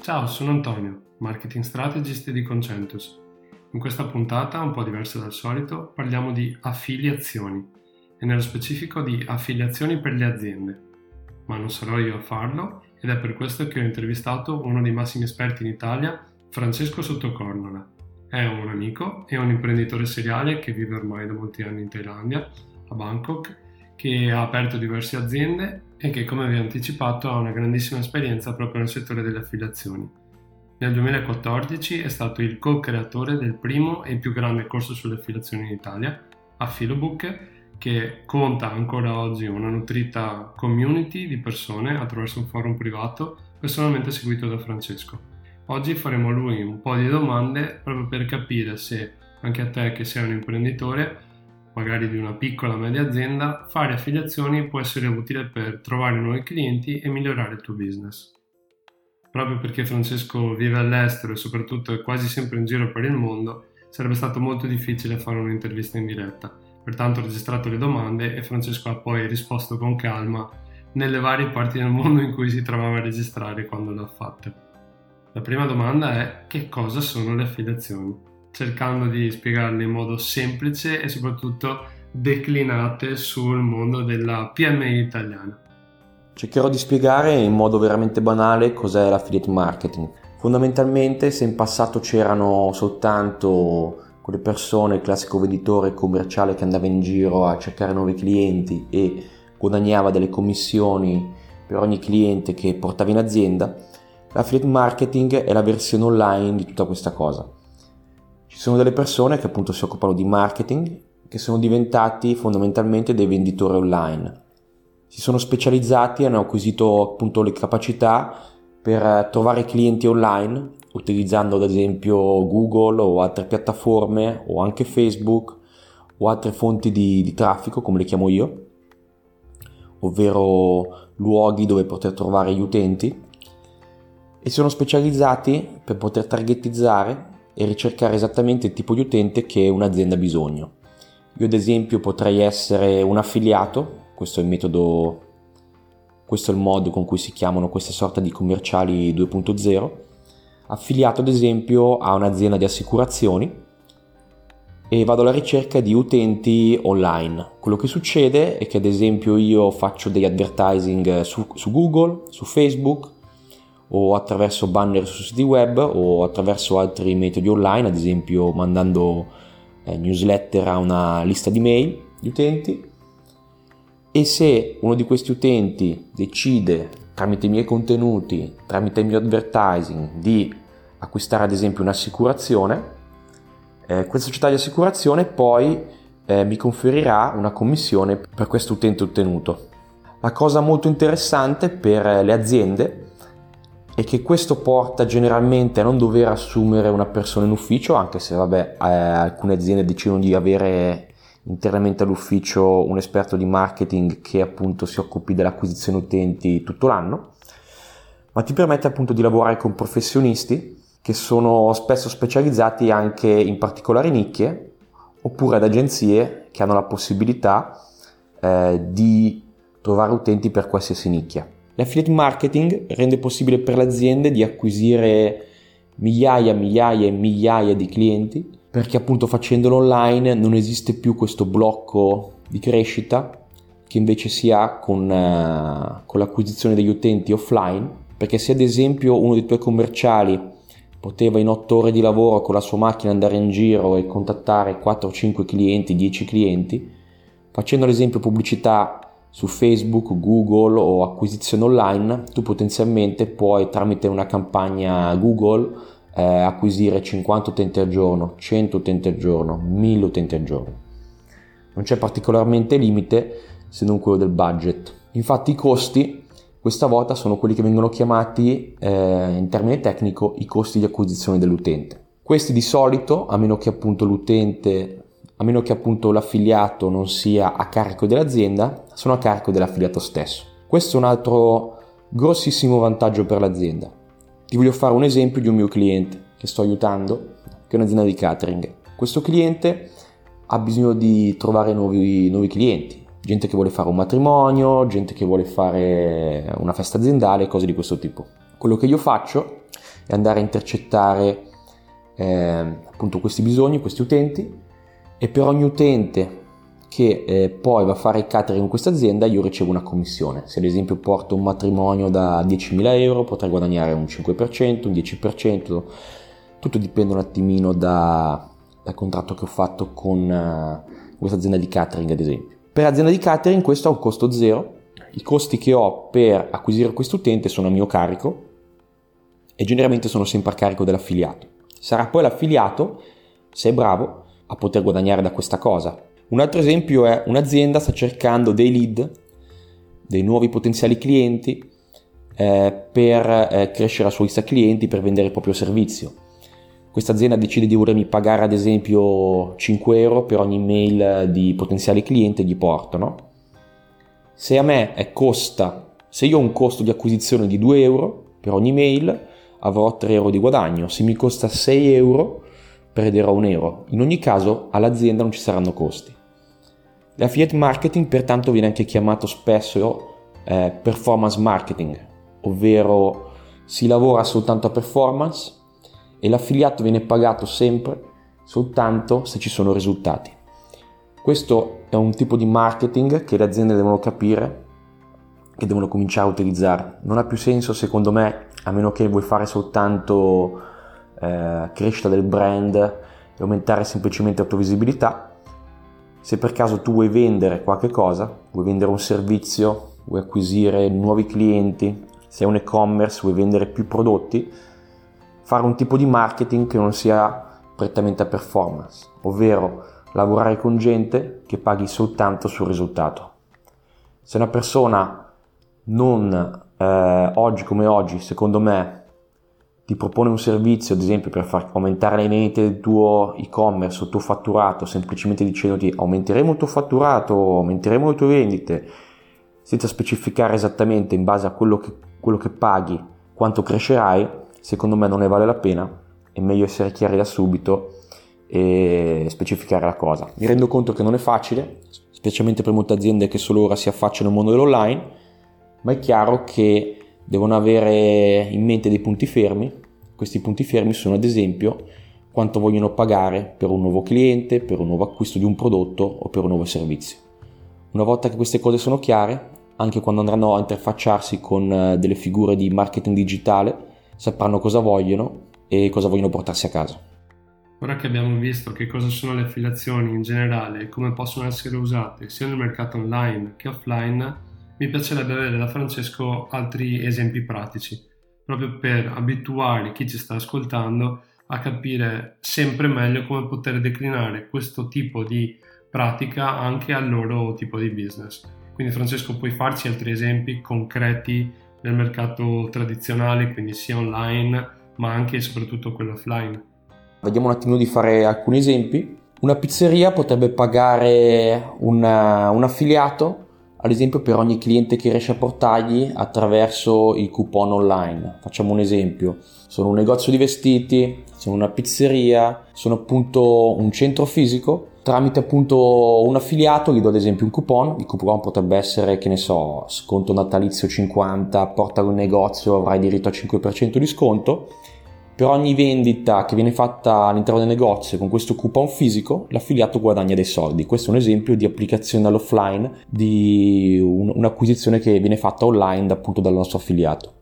Ciao, sono Antonio, marketing strategist di Concentus. In questa puntata, un po' diversa dal solito, parliamo di affiliazioni e nello specifico di affiliazioni per le aziende. Ma non sarò io a farlo ed è per questo che ho intervistato uno dei massimi esperti in Italia, Francesco Sottocornola. È un amico e un imprenditore seriale che vive ormai da molti anni in Thailandia, a Bangkok, che ha aperto diverse aziende e che, come vi ho anticipato, ha una grandissima esperienza proprio nel settore delle affiliazioni. Nel 2014 è stato il co-creatore del primo e più grande corso sulle affiliazioni in Italia, Affilobook, che conta ancora oggi una nutrita community di persone attraverso un forum privato personalmente seguito da Francesco. Oggi faremo a lui un po' di domande proprio per capire se anche a te che sei un imprenditore, magari di una piccola media azienda, fare affiliazioni può essere utile per trovare nuovi clienti e migliorare il tuo business. Proprio perché Francesco vive all'estero e soprattutto è quasi sempre in giro per il mondo, sarebbe stato molto difficile fare un'intervista in diretta Pertanto ho registrato le domande e Francesco ha poi risposto con calma nelle varie parti del mondo in cui si trovava a registrare quando le ha fatte. La prima domanda è che cosa sono le affiliazioni? Cercando di spiegarle in modo semplice e soprattutto declinate sul mondo della PMI italiana. Cercherò di spiegare in modo veramente banale cos'è l'affiliate marketing. Fondamentalmente se in passato c'erano soltanto quelle persone, il classico venditore commerciale che andava in giro a cercare nuovi clienti e guadagnava delle commissioni per ogni cliente che portava in azienda, l'affiliate marketing è la versione online di tutta questa cosa. Ci sono delle persone che appunto si occupano di marketing, che sono diventati fondamentalmente dei venditori online. Si sono specializzati, hanno acquisito appunto le capacità per trovare clienti online utilizzando ad esempio Google o altre piattaforme o anche Facebook o altre fonti di, di traffico come le chiamo io, ovvero luoghi dove poter trovare gli utenti e sono specializzati per poter targetizzare e ricercare esattamente il tipo di utente che un'azienda ha bisogno. Io ad esempio potrei essere un affiliato, questo è il metodo, questo è il modo con cui si chiamano queste sorte di commerciali 2.0 affiliato ad esempio a un'azienda di assicurazioni e vado alla ricerca di utenti online. Quello che succede è che ad esempio io faccio degli advertising su, su Google, su Facebook o attraverso banner su siti web o attraverso altri metodi online, ad esempio mandando eh, newsletter a una lista di mail di utenti e se uno di questi utenti decide tramite i miei contenuti, tramite il mio advertising di acquistare ad esempio un'assicurazione, eh, questa società di assicurazione poi eh, mi conferirà una commissione per questo utente ottenuto. La cosa molto interessante per le aziende è che questo porta generalmente a non dover assumere una persona in ufficio, anche se vabbè, eh, alcune aziende decidono di avere internamente all'ufficio un esperto di marketing che appunto si occupi dell'acquisizione utenti tutto l'anno, ma ti permette appunto di lavorare con professionisti che sono spesso specializzati anche in particolari nicchie oppure ad agenzie che hanno la possibilità eh, di trovare utenti per qualsiasi nicchia. L'affiliate marketing rende possibile per le aziende di acquisire migliaia, migliaia e migliaia di clienti perché appunto facendolo online non esiste più questo blocco di crescita che invece si ha con, uh, con l'acquisizione degli utenti offline perché se ad esempio uno dei tuoi commerciali poteva in otto ore di lavoro con la sua macchina andare in giro e contattare 4-5 clienti, 10 clienti, facendo ad esempio pubblicità su Facebook, Google o acquisizione online, tu potenzialmente puoi tramite una campagna Google eh, acquisire 50 utenti al giorno, 100 utenti al giorno, 1000 utenti al giorno. Non c'è particolarmente limite se non quello del budget. Infatti i costi questa volta sono quelli che vengono chiamati eh, in termine tecnico i costi di acquisizione dell'utente. Questi di solito, a meno che appunto l'utente, a meno che appunto l'affiliato non sia a carico dell'azienda, sono a carico dell'affiliato stesso. Questo è un altro grossissimo vantaggio per l'azienda. Ti voglio fare un esempio di un mio cliente che sto aiutando, che è un'azienda di catering. Questo cliente ha bisogno di trovare nuovi, nuovi clienti, gente che vuole fare un matrimonio, gente che vuole fare una festa aziendale, cose di questo tipo. Quello che io faccio e andare a intercettare eh, appunto questi bisogni, questi utenti e per ogni utente che eh, poi va a fare il catering in questa azienda io ricevo una commissione. Se ad esempio porto un matrimonio da 10.000 euro potrei guadagnare un 5%, un 10%, tutto dipende un attimino da, dal contratto che ho fatto con uh, questa azienda di catering ad esempio. Per l'azienda di catering questo ha un costo zero, i costi che ho per acquisire questo utente sono a mio carico e generalmente sono sempre a carico dell'affiliato. Sarà poi l'affiliato, se è bravo, a poter guadagnare da questa cosa un altro esempio è un'azienda sta cercando dei lead, dei nuovi potenziali clienti eh, per eh, crescere la sua lista clienti, per vendere il proprio servizio. Questa azienda decide di volermi pagare ad esempio 5 euro per ogni mail di potenziali clienti e gli portano. Se a me costa, se io ho un costo di acquisizione di 2 euro per ogni mail, avrò 3 euro di guadagno. Se mi costa 6 euro, perderò un euro. In ogni caso all'azienda non ci saranno costi. L'affiliate marketing pertanto viene anche chiamato spesso eh, performance marketing, ovvero si lavora soltanto a performance e l'affiliato viene pagato sempre soltanto se ci sono risultati. Questo è un tipo di marketing che le aziende devono capire, che devono cominciare a utilizzare. Non ha più senso secondo me, a meno che vuoi fare soltanto eh, crescita del brand e aumentare semplicemente la tua visibilità, se per caso tu vuoi vendere qualche cosa, vuoi vendere un servizio, vuoi acquisire nuovi clienti, sei un e-commerce, vuoi vendere più prodotti, fare un tipo di marketing che non sia prettamente a performance, ovvero lavorare con gente che paghi soltanto sul risultato. Se una persona non eh, oggi come oggi, secondo me, ti propone un servizio, ad esempio per far aumentare le vendite del tuo e-commerce o il tuo fatturato, semplicemente dicendoti aumenteremo il tuo fatturato, aumenteremo le tue vendite, senza specificare esattamente in base a quello che, quello che paghi quanto crescerai, secondo me non ne vale la pena, è meglio essere chiari da subito e specificare la cosa. Mi rendo conto che non è facile, specialmente per molte aziende che solo ora si affacciano al mondo dell'online, ma è chiaro che devono avere in mente dei punti fermi. Questi punti fermi sono ad esempio quanto vogliono pagare per un nuovo cliente, per un nuovo acquisto di un prodotto o per un nuovo servizio. Una volta che queste cose sono chiare, anche quando andranno a interfacciarsi con eh, delle figure di marketing digitale, sapranno cosa vogliono e cosa vogliono portarsi a casa. Ora che abbiamo visto che cosa sono le affiliazioni in generale e come possono essere usate sia nel mercato online che offline, mi piacerebbe avere da Francesco altri esempi pratici, proprio per abituare chi ci sta ascoltando a capire sempre meglio come poter declinare questo tipo di pratica anche al loro tipo di business. Quindi Francesco puoi farci altri esempi concreti nel mercato tradizionale, quindi sia online ma anche e soprattutto quello offline. Vediamo un attimo di fare alcuni esempi. Una pizzeria potrebbe pagare una, un affiliato ad esempio per ogni cliente che riesce a portargli attraverso il coupon online. Facciamo un esempio, sono un negozio di vestiti, sono una pizzeria, sono appunto un centro fisico, tramite appunto un affiliato gli do ad esempio un coupon, il coupon potrebbe essere che ne so, sconto natalizio 50, portalo in negozio, avrai diritto a 5% di sconto per ogni vendita che viene fatta all'interno del negozio con questo coupon fisico, l'affiliato guadagna dei soldi. Questo è un esempio di applicazione all'offline di un'acquisizione che viene fatta online appunto dal nostro affiliato.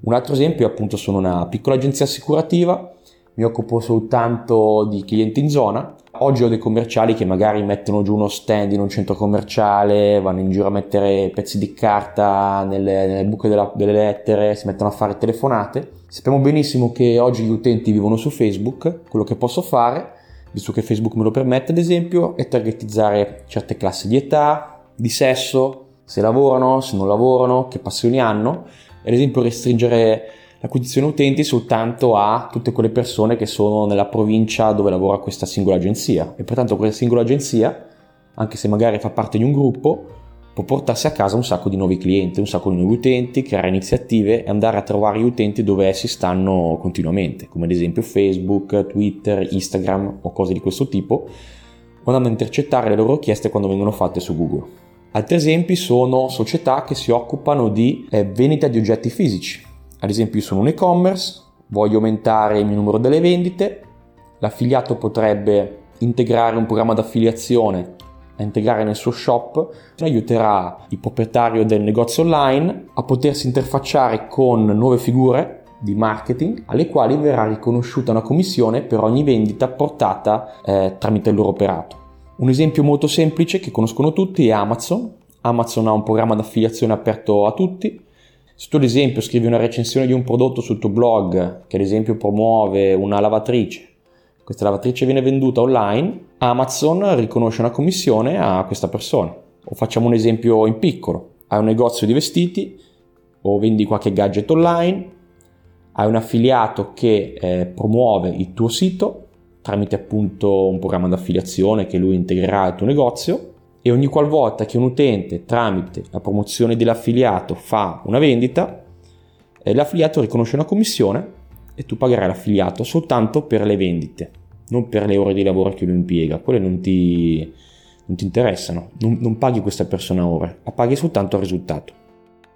Un altro esempio appunto sono una piccola agenzia assicurativa, mi occupo soltanto di clienti in zona. Oggi ho dei commerciali che magari mettono giù uno stand in un centro commerciale, vanno in giro a mettere pezzi di carta nelle, nelle buche della, delle lettere, si mettono a fare telefonate. Sappiamo benissimo che oggi gli utenti vivono su Facebook, quello che posso fare, visto che Facebook me lo permette ad esempio, è targetizzare certe classi di età, di sesso, se lavorano, se non lavorano, che passioni hanno, ad esempio restringere l'acquisizione utenti soltanto a tutte quelle persone che sono nella provincia dove lavora questa singola agenzia e pertanto quella singola agenzia, anche se magari fa parte di un gruppo, può portarsi a casa un sacco di nuovi clienti, un sacco di nuovi utenti, creare iniziative e andare a trovare gli utenti dove essi stanno continuamente, come ad esempio Facebook, Twitter, Instagram o cose di questo tipo, andando a intercettare le loro richieste quando vengono fatte su Google. Altri esempi sono società che si occupano di eh, vendita di oggetti fisici. Ad esempio io sono un e-commerce, voglio aumentare il mio numero delle vendite, l'affiliato potrebbe integrare un programma d'affiliazione a integrare nel suo shop, aiuterà il proprietario del negozio online a potersi interfacciare con nuove figure di marketing alle quali verrà riconosciuta una commissione per ogni vendita portata eh, tramite il loro operato. Un esempio molto semplice che conoscono tutti è Amazon. Amazon ha un programma d'affiliazione aperto a tutti. Se tu ad esempio scrivi una recensione di un prodotto sul tuo blog che ad esempio promuove una lavatrice questa lavatrice viene venduta online, Amazon riconosce una commissione a questa persona. O facciamo un esempio in piccolo, hai un negozio di vestiti o vendi qualche gadget online, hai un affiliato che eh, promuove il tuo sito tramite appunto un programma d'affiliazione che lui integrerà al tuo negozio e ogni qualvolta che un utente tramite la promozione dell'affiliato fa una vendita, eh, l'affiliato riconosce una commissione e tu pagherai l'affiliato soltanto per le vendite, non per le ore di lavoro che lui impiega, quelle non ti, non ti interessano, non, non paghi questa persona ore, ma paghi soltanto il risultato.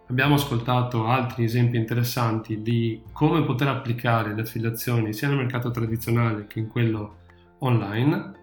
Abbiamo ascoltato altri esempi interessanti di come poter applicare le affiliazioni sia nel mercato tradizionale che in quello online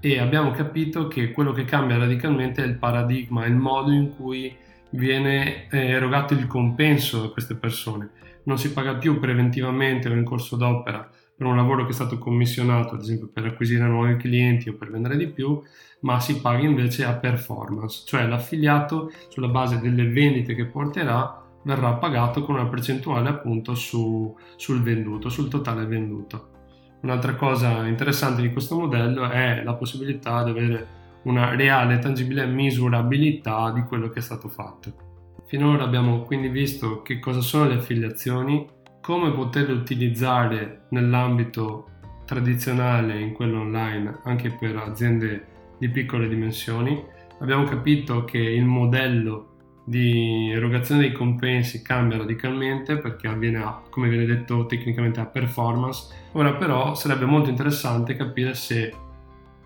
e abbiamo capito che quello che cambia radicalmente è il paradigma, il modo in cui viene eh, erogato il compenso a queste persone non si paga più preventivamente o in corso d'opera per un lavoro che è stato commissionato, ad esempio per acquisire nuovi clienti o per vendere di più, ma si paga invece a performance, cioè l'affiliato sulla base delle vendite che porterà verrà pagato con una percentuale appunto su, sul venduto, sul totale venduto. Un'altra cosa interessante di questo modello è la possibilità di avere una reale e tangibile misurabilità di quello che è stato fatto. Finora abbiamo quindi visto che cosa sono le affiliazioni, come poterle utilizzare nell'ambito tradizionale in quello online anche per aziende di piccole dimensioni. Abbiamo capito che il modello di erogazione dei compensi cambia radicalmente perché avviene a, come viene detto tecnicamente a performance. Ora però sarebbe molto interessante capire se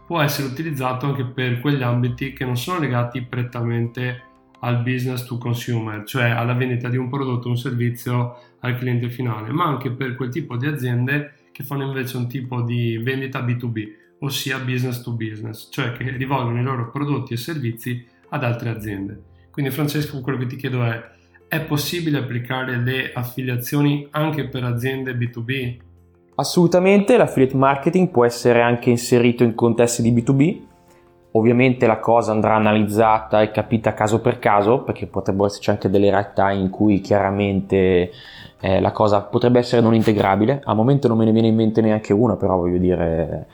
può essere utilizzato anche per quegli ambiti che non sono legati prettamente al business to consumer, cioè alla vendita di un prodotto o un servizio al cliente finale, ma anche per quel tipo di aziende che fanno invece un tipo di vendita B2B, ossia business to business, cioè che rivolgono i loro prodotti e servizi ad altre aziende. Quindi Francesco, quello che ti chiedo è, è possibile applicare le affiliazioni anche per aziende B2B? Assolutamente, l'affiliate marketing può essere anche inserito in contesti di B2B Ovviamente la cosa andrà analizzata e capita caso per caso, perché potrebbero esserci anche delle realtà in cui chiaramente eh, la cosa potrebbe essere non integrabile. Al momento non me ne viene in mente neanche una, però voglio dire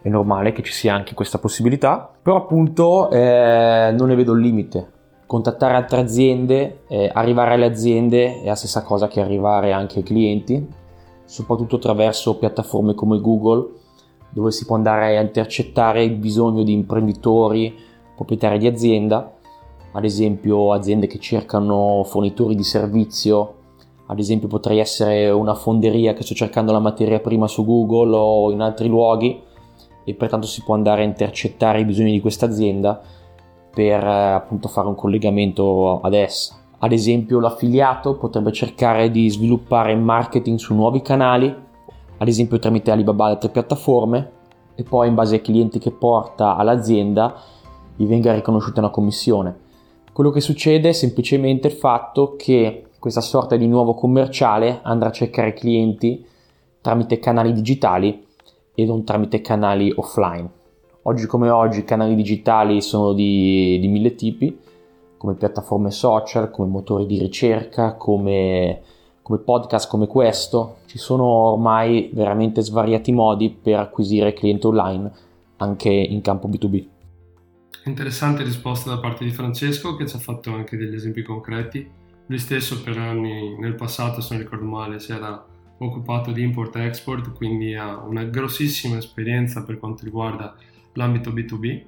è normale che ci sia anche questa possibilità. Però appunto eh, non ne vedo il limite. Contattare altre aziende, eh, arrivare alle aziende è la stessa cosa che arrivare anche ai clienti, soprattutto attraverso piattaforme come Google dove si può andare a intercettare il bisogno di imprenditori, proprietari di azienda, ad esempio aziende che cercano fornitori di servizio, ad esempio potrei essere una fonderia che sto cercando la materia prima su Google o in altri luoghi e pertanto si può andare a intercettare i bisogni di questa azienda per eh, appunto fare un collegamento ad essa. Ad esempio l'affiliato potrebbe cercare di sviluppare marketing su nuovi canali ad esempio tramite Alibaba e altre piattaforme, e poi in base ai clienti che porta all'azienda gli venga riconosciuta una commissione. Quello che succede è semplicemente il fatto che questa sorta di nuovo commerciale andrà a cercare clienti tramite canali digitali e non tramite canali offline. Oggi come oggi i canali digitali sono di, di mille tipi, come piattaforme social, come motori di ricerca, come come podcast come questo, ci sono ormai veramente svariati modi per acquisire clienti online anche in campo B2B. Interessante risposta da parte di Francesco che ci ha fatto anche degli esempi concreti. Lui stesso per anni nel passato, se non ricordo male, si era occupato di import-export, quindi ha una grossissima esperienza per quanto riguarda l'ambito B2B.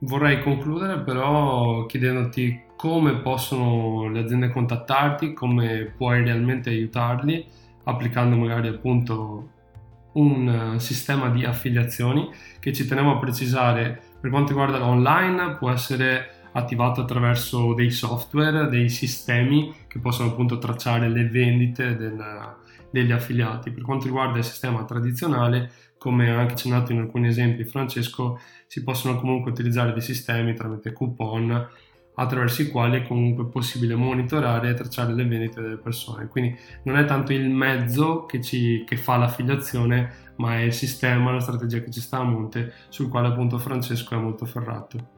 Vorrei concludere però chiedendoti come possono le aziende contattarti, come puoi realmente aiutarli applicando magari appunto un eh, sistema di affiliazioni che ci tenevo a precisare per quanto riguarda l'online può essere attivato attraverso dei software, dei sistemi che possono appunto tracciare le vendite del, degli affiliati. Per quanto riguarda il sistema tradizionale, come anche accennato in alcuni esempi Francesco, si possono comunque utilizzare dei sistemi tramite coupon attraverso i quali è comunque possibile monitorare e tracciare le vendite delle persone. Quindi non è tanto il mezzo che, ci, che fa l'affiliazione, ma è il sistema, la strategia che ci sta a monte, sul quale appunto Francesco è molto ferrato.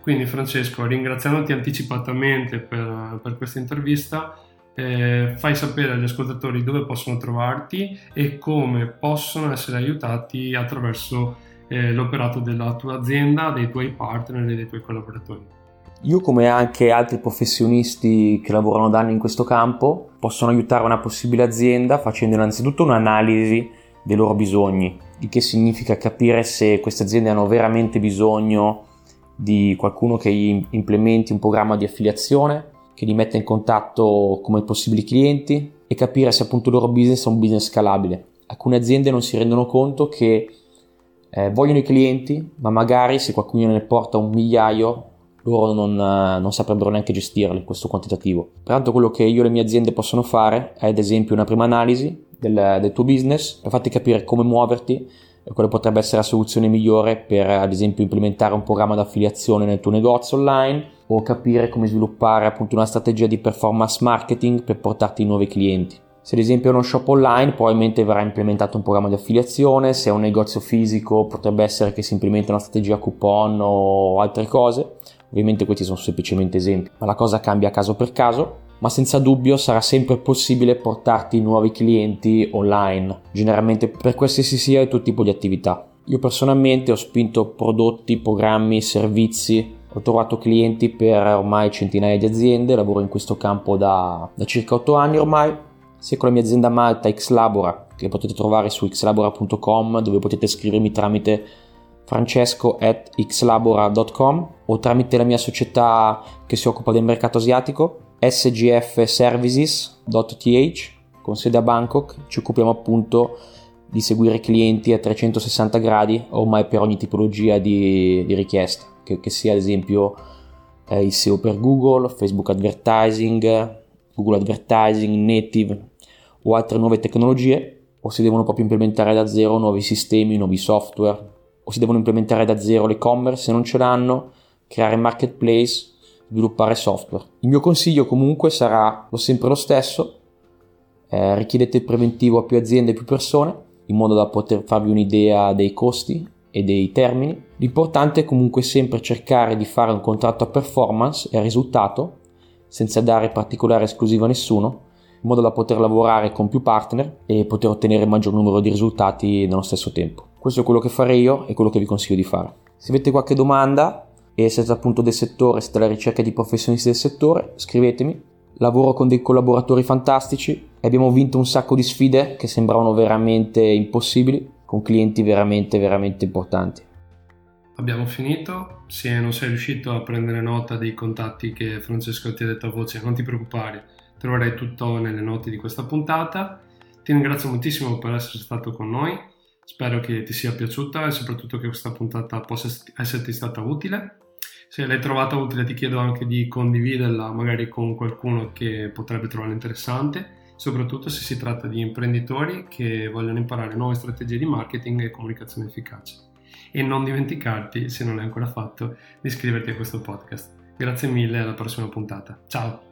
Quindi Francesco, ringraziandoti anticipatamente per, per questa intervista, eh, fai sapere agli ascoltatori dove possono trovarti e come possono essere aiutati attraverso eh, l'operato della tua azienda, dei tuoi partner e dei tuoi collaboratori. Io come anche altri professionisti che lavorano da anni in questo campo possono aiutare una possibile azienda facendo innanzitutto un'analisi dei loro bisogni, il che significa capire se queste aziende hanno veramente bisogno di qualcuno che implementi un programma di affiliazione, che li metta in contatto come possibili clienti e capire se appunto il loro business è un business scalabile. Alcune aziende non si rendono conto che eh, vogliono i clienti, ma magari se qualcuno ne porta un migliaio loro non, eh, non, saprebbero neanche gestirli questo quantitativo. Pertanto quello che io e le mie aziende possono fare è ad esempio una prima analisi del, del tuo business per farti capire come muoverti quale potrebbe essere la soluzione migliore per ad esempio implementare un programma di affiliazione nel tuo negozio online o capire come sviluppare appunto una strategia di performance marketing per portarti nuovi clienti. Se ad esempio è uno shop online, probabilmente verrà implementato un programma di affiliazione, se è un negozio fisico potrebbe essere che si implementi una strategia coupon o altre cose. Ovviamente questi sono semplicemente esempi, ma la cosa cambia caso per caso. Ma senza dubbio sarà sempre possibile portarti nuovi clienti online, generalmente per qualsiasi sia il tuo tipo di attività. Io personalmente ho spinto prodotti, programmi, servizi, ho trovato clienti per ormai centinaia di aziende, lavoro in questo campo da, da circa 8 anni ormai, sia con la mia azienda Malta Xlabora, che potete trovare su xlabora.com, dove potete scrivermi tramite francesco at xlabora.com o tramite la mia società che si occupa del mercato asiatico sgfservices.th con sede a Bangkok. Ci occupiamo appunto di seguire clienti a 360 gradi ormai per ogni tipologia di, di richiesta. Che, che, sia ad esempio eh, il SEO per Google, Facebook Advertising, Google Advertising, Native o altre nuove tecnologie o si devono proprio implementare da zero nuovi sistemi, nuovi software o si devono implementare da zero l'e-commerce se non ce l'hanno, creare marketplace, sviluppare software. Il mio consiglio comunque sarà lo sempre lo stesso, eh, richiedete il preventivo a più aziende e più persone in modo da poter farvi un'idea dei costi e dei termini. L'importante è comunque sempre cercare di fare un contratto a performance e a risultato senza dare particolare esclusiva a nessuno in modo da poter lavorare con più partner e poter ottenere maggior numero di risultati nello stesso tempo. Questo è quello che farei io e quello che vi consiglio di fare. Se avete qualche domanda e siete appunto del settore, siete alla ricerca di professionisti del settore, scrivetemi. Lavoro con dei collaboratori fantastici e abbiamo vinto un sacco di sfide che sembravano veramente impossibili con clienti veramente veramente importanti. Abbiamo finito, se non sei riuscito a prendere nota dei contatti che Francesco ti ha detto a voce, non ti preoccupare, troverai tutto nelle note di questa puntata. Ti ringrazio moltissimo per essere stato con noi, spero che ti sia piaciuta e soprattutto che questa puntata possa esserti stata utile. Se l'hai trovata utile ti chiedo anche di condividerla magari con qualcuno che potrebbe trovarla interessante, soprattutto se si tratta di imprenditori che vogliono imparare nuove strategie di marketing e comunicazione efficace. E non dimenticarti, se non l'hai ancora fatto, di iscriverti a questo podcast. Grazie mille alla prossima puntata. Ciao!